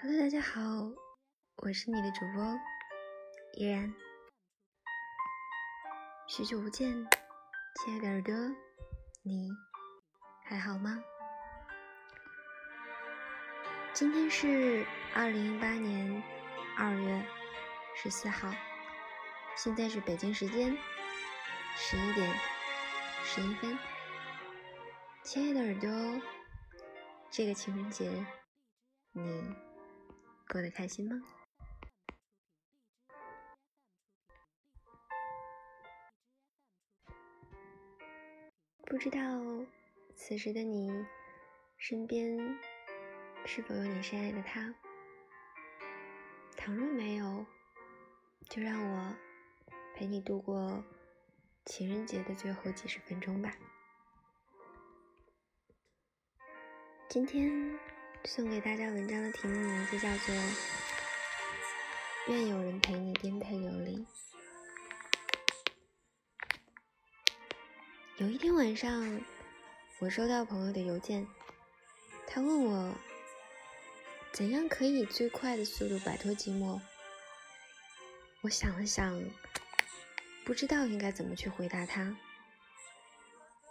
Hello，大家好，我是你的主播依然。许久不见，亲爱的耳朵，你还好吗？今天是二零一八年二月十四号，现在是北京时间十一点十一分。亲爱的耳朵，这个情人节你过得开心吗？不知道此时的你身边是否有你深爱的他？倘若没有，就让我陪你度过情人节的最后几十分钟吧。今天送给大家文章的题目名字叫做《愿有人陪你颠沛流离》。有一天晚上，我收到朋友的邮件，他问我怎样可以最快的速度摆脱寂寞。我想了想，不知道应该怎么去回答他，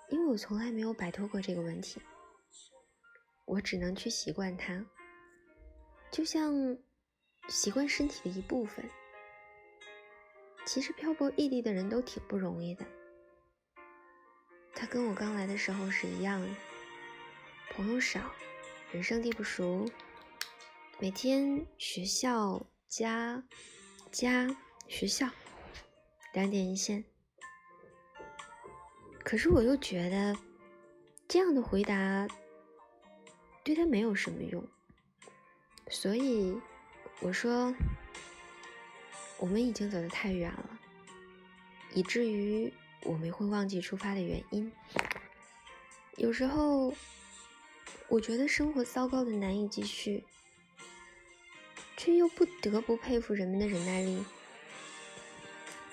因为我从来没有摆脱过这个问题。我只能去习惯它，就像习惯身体的一部分。其实漂泊异地的人都挺不容易的。他跟我刚来的时候是一样的，朋友少，人生地不熟，每天学校、家、家、学校，两点一线。可是我又觉得这样的回答对他没有什么用，所以我说我们已经走得太远了，以至于。我们会忘记出发的原因。有时候，我觉得生活糟糕的难以继续，却又不得不佩服人们的忍耐力。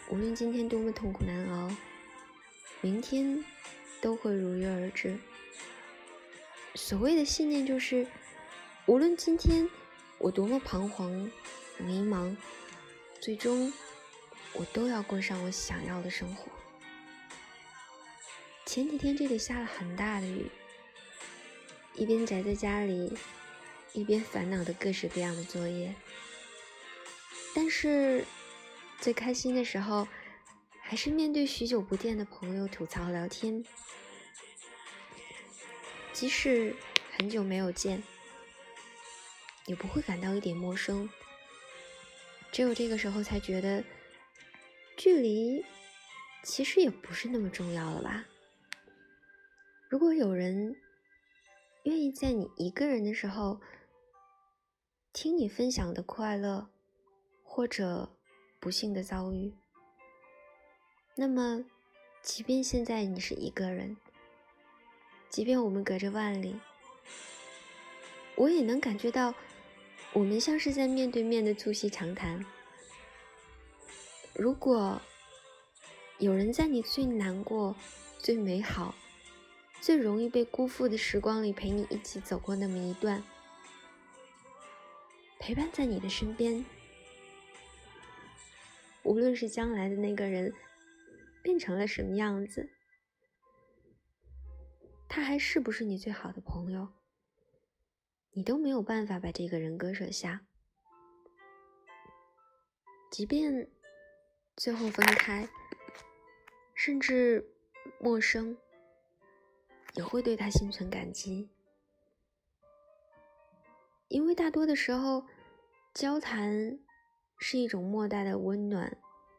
无论今天多么痛苦难熬，明天都会如约而至。所谓的信念就是，无论今天我多么彷徨、迷茫，最终我都要过上我想要的生活。前几天这里下了很大的雨，一边宅在家里，一边烦恼的各式各样的作业。但是最开心的时候，还是面对许久不见的朋友吐槽聊天。即使很久没有见，也不会感到一点陌生。只有这个时候才觉得，距离其实也不是那么重要了吧。如果有人愿意在你一个人的时候听你分享的快乐或者不幸的遭遇，那么，即便现在你是一个人，即便我们隔着万里，我也能感觉到我们像是在面对面的促膝长谈。如果有人在你最难过、最美好，最容易被辜负的时光里，陪你一起走过那么一段，陪伴在你的身边。无论是将来的那个人变成了什么样子，他还是不是你最好的朋友，你都没有办法把这个人割舍下。即便最后分开，甚至陌生。也会对他心存感激，因为大多的时候，交谈是一种莫大的温暖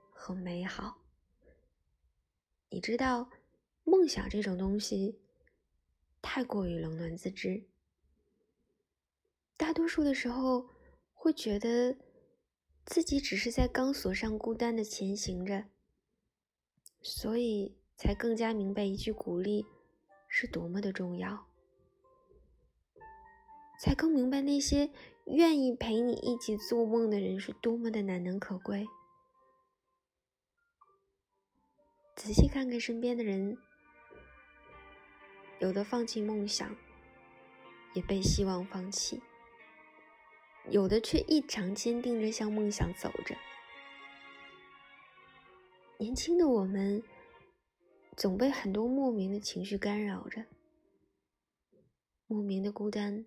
和美好。你知道，梦想这种东西太过于冷暖自知，大多数的时候会觉得自己只是在钢索上孤单的前行着，所以才更加明白一句鼓励。是多么的重要，才更明白那些愿意陪你一起做梦的人是多么的难能可贵。仔细看看身边的人，有的放弃梦想，也被希望放弃。有的却异常坚定着向梦想走着。年轻的我们，总被很多莫名的情绪干扰着，莫名的孤单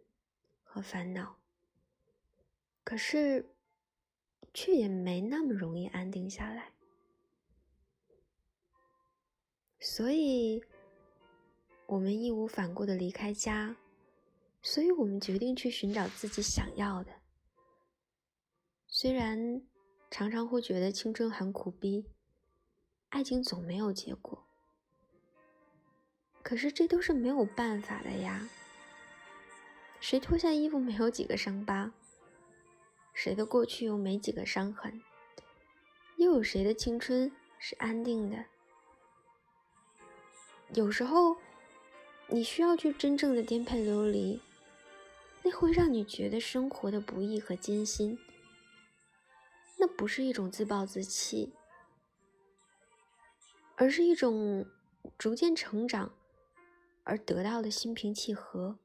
和烦恼。可是，却也没那么容易安定下来。所以，我们义无反顾的离开家，所以我们决定去寻找自己想要的。虽然常常会觉得青春很苦逼，爱情总没有结果，可是这都是没有办法的呀。谁脱下衣服没有几个伤疤？谁的过去又没几个伤痕？又有谁的青春是安定的？有时候，你需要去真正的颠沛流离，那会让你觉得生活的不易和艰辛。那不是一种自暴自弃，而是一种逐渐成长而得到的心平气和。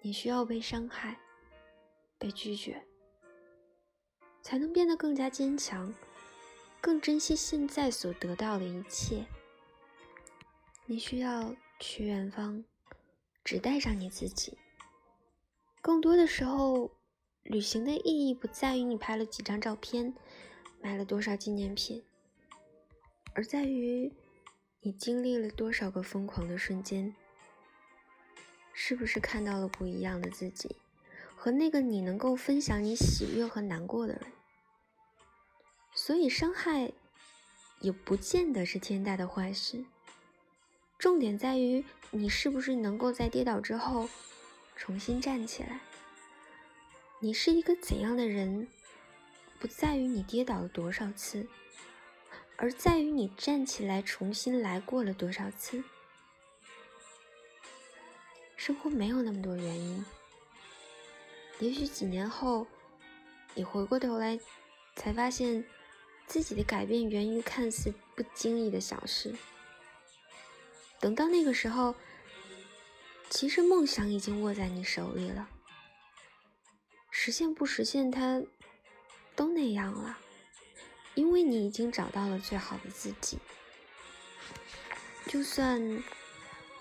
你需要被伤害，被拒绝，才能变得更加坚强，更珍惜现在所得到的一切。你需要去远方，只带上你自己。更多的时候，旅行的意义不在于你拍了几张照片，买了多少纪念品，而在于你经历了多少个疯狂的瞬间。是不是看到了不一样的自己，和那个你能够分享你喜悦和难过的人？所以，伤害也不见得是天大的坏事。重点在于你是不是能够在跌倒之后重新站起来。你是一个怎样的人，不在于你跌倒了多少次，而在于你站起来重新来过了多少次。生活没有那么多原因，也许几年后，你回过头来，才发现自己的改变源于看似不经意的小事。等到那个时候，其实梦想已经握在你手里了。实现不实现它，都那样了，因为你已经找到了最好的自己。就算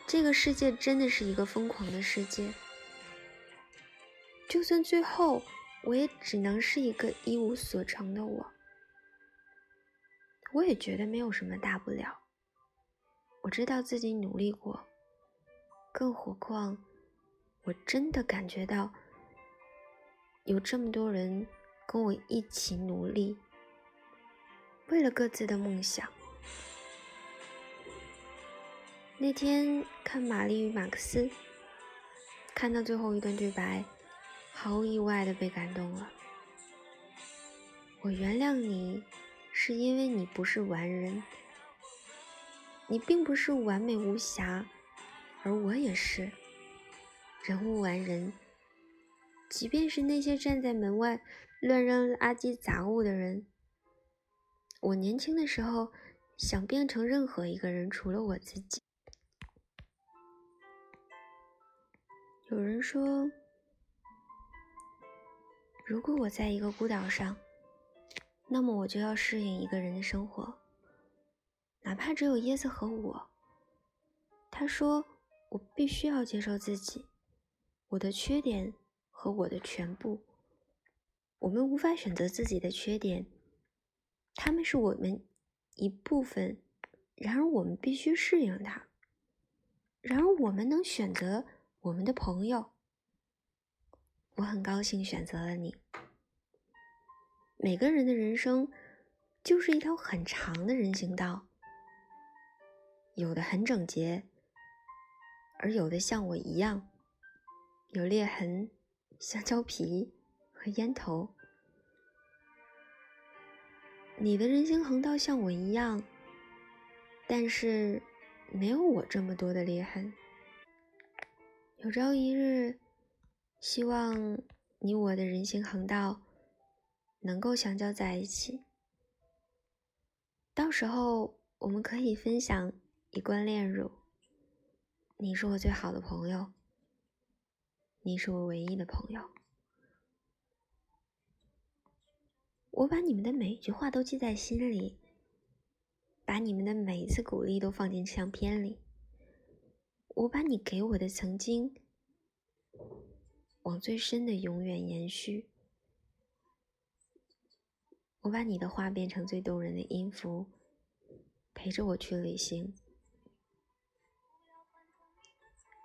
这个世界真的是一个疯狂的世界，就算最后我也只能是一个一无所成的我，我也觉得没有什么大不了。我知道自己努力过，更何况我真的感觉到有这么多人跟我一起努力，为了各自的梦想。那天看《玛丽与马克思》，看到最后一段对白，毫无意外的被感动了。我原谅你，是因为你不是完人。你并不是完美无瑕，而我也是。人无完人，即便是那些站在门外乱扔垃圾杂物的人。我年轻的时候想变成任何一个人，除了我自己。有人说，如果我在一个孤岛上，那么我就要适应一个人的生活。哪怕只有椰子和我，他说：“我必须要接受自己，我的缺点和我的全部。我们无法选择自己的缺点，他们是我们一部分。然而，我们必须适应它。然而，我们能选择我们的朋友。我很高兴选择了你。每个人的人生就是一条很长的人行道。”有的很整洁，而有的像我一样有裂痕，香蕉皮和烟头。你的人行横道像我一样，但是没有我这么多的裂痕。有朝一日，希望你我的人行横道能够相交在一起，到时候我们可以分享。一罐炼乳。你是我最好的朋友。你是我唯一的朋友。我把你们的每一句话都记在心里。把你们的每一次鼓励都放进相片里。我把你给我的曾经往最深的永远延续。我把你的话变成最动人的音符，陪着我去旅行。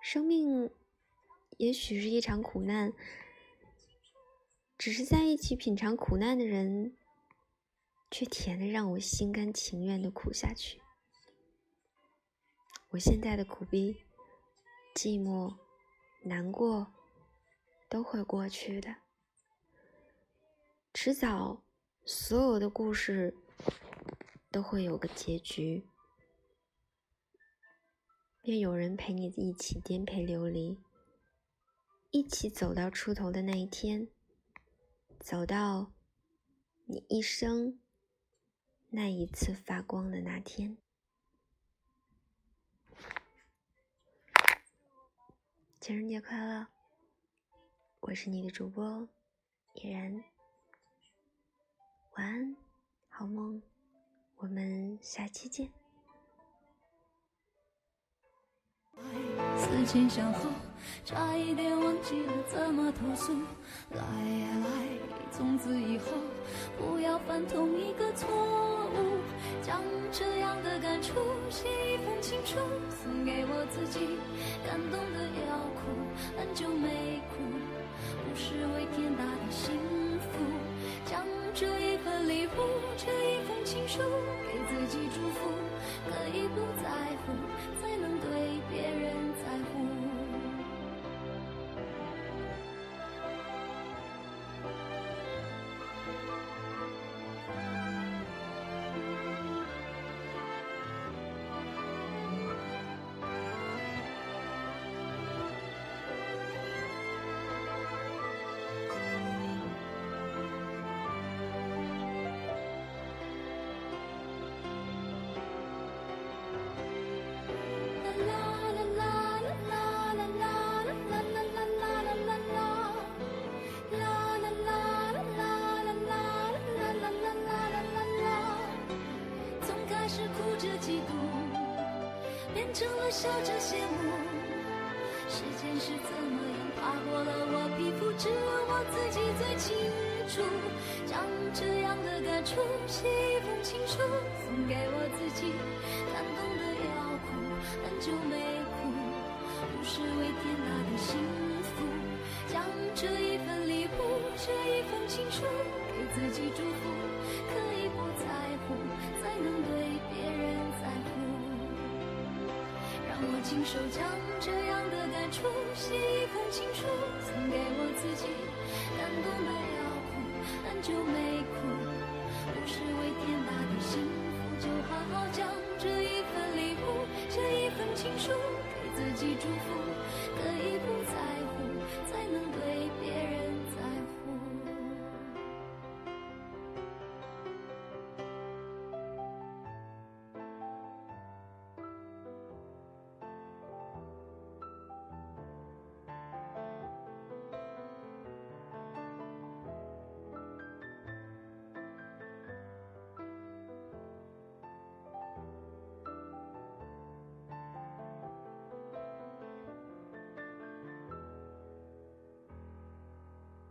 生命也许是一场苦难。只是在一起品尝苦难的人，却甜的让我心甘情愿的苦下去。我现在的苦逼、寂寞、难过，都会过去的。迟早，所有的故事都会有个结局，便有人陪你一起颠沛流离，一起走到出头的那一天。走到你一生那一次发光的那天，情人节快乐！我是你的主播依然，晚安，好梦，我们下期见。思前想后，差一点忘记了怎么投诉。来呀来，从此以后不要犯同一个错误。将这样的感触写一封情书，送给我自己。感动的要哭，很久没哭，不是为天大的幸福。将这一份礼物，这一封情书，给自己祝福，可以不在乎，时间是怎么样爬过了我皮肤，只有我自己最清楚。将这样的感触写一封情书，送给我自己，感动的要哭，很久没哭，不是为天大的幸福。将这一份礼物，这一封情书，给自己祝福，我亲手将这样的感触写一封情书，送给我自己。感动没要哭，很久没哭，不是为天大的幸福，就好好将这一份礼物，这一封情书，给自己祝福。可以不再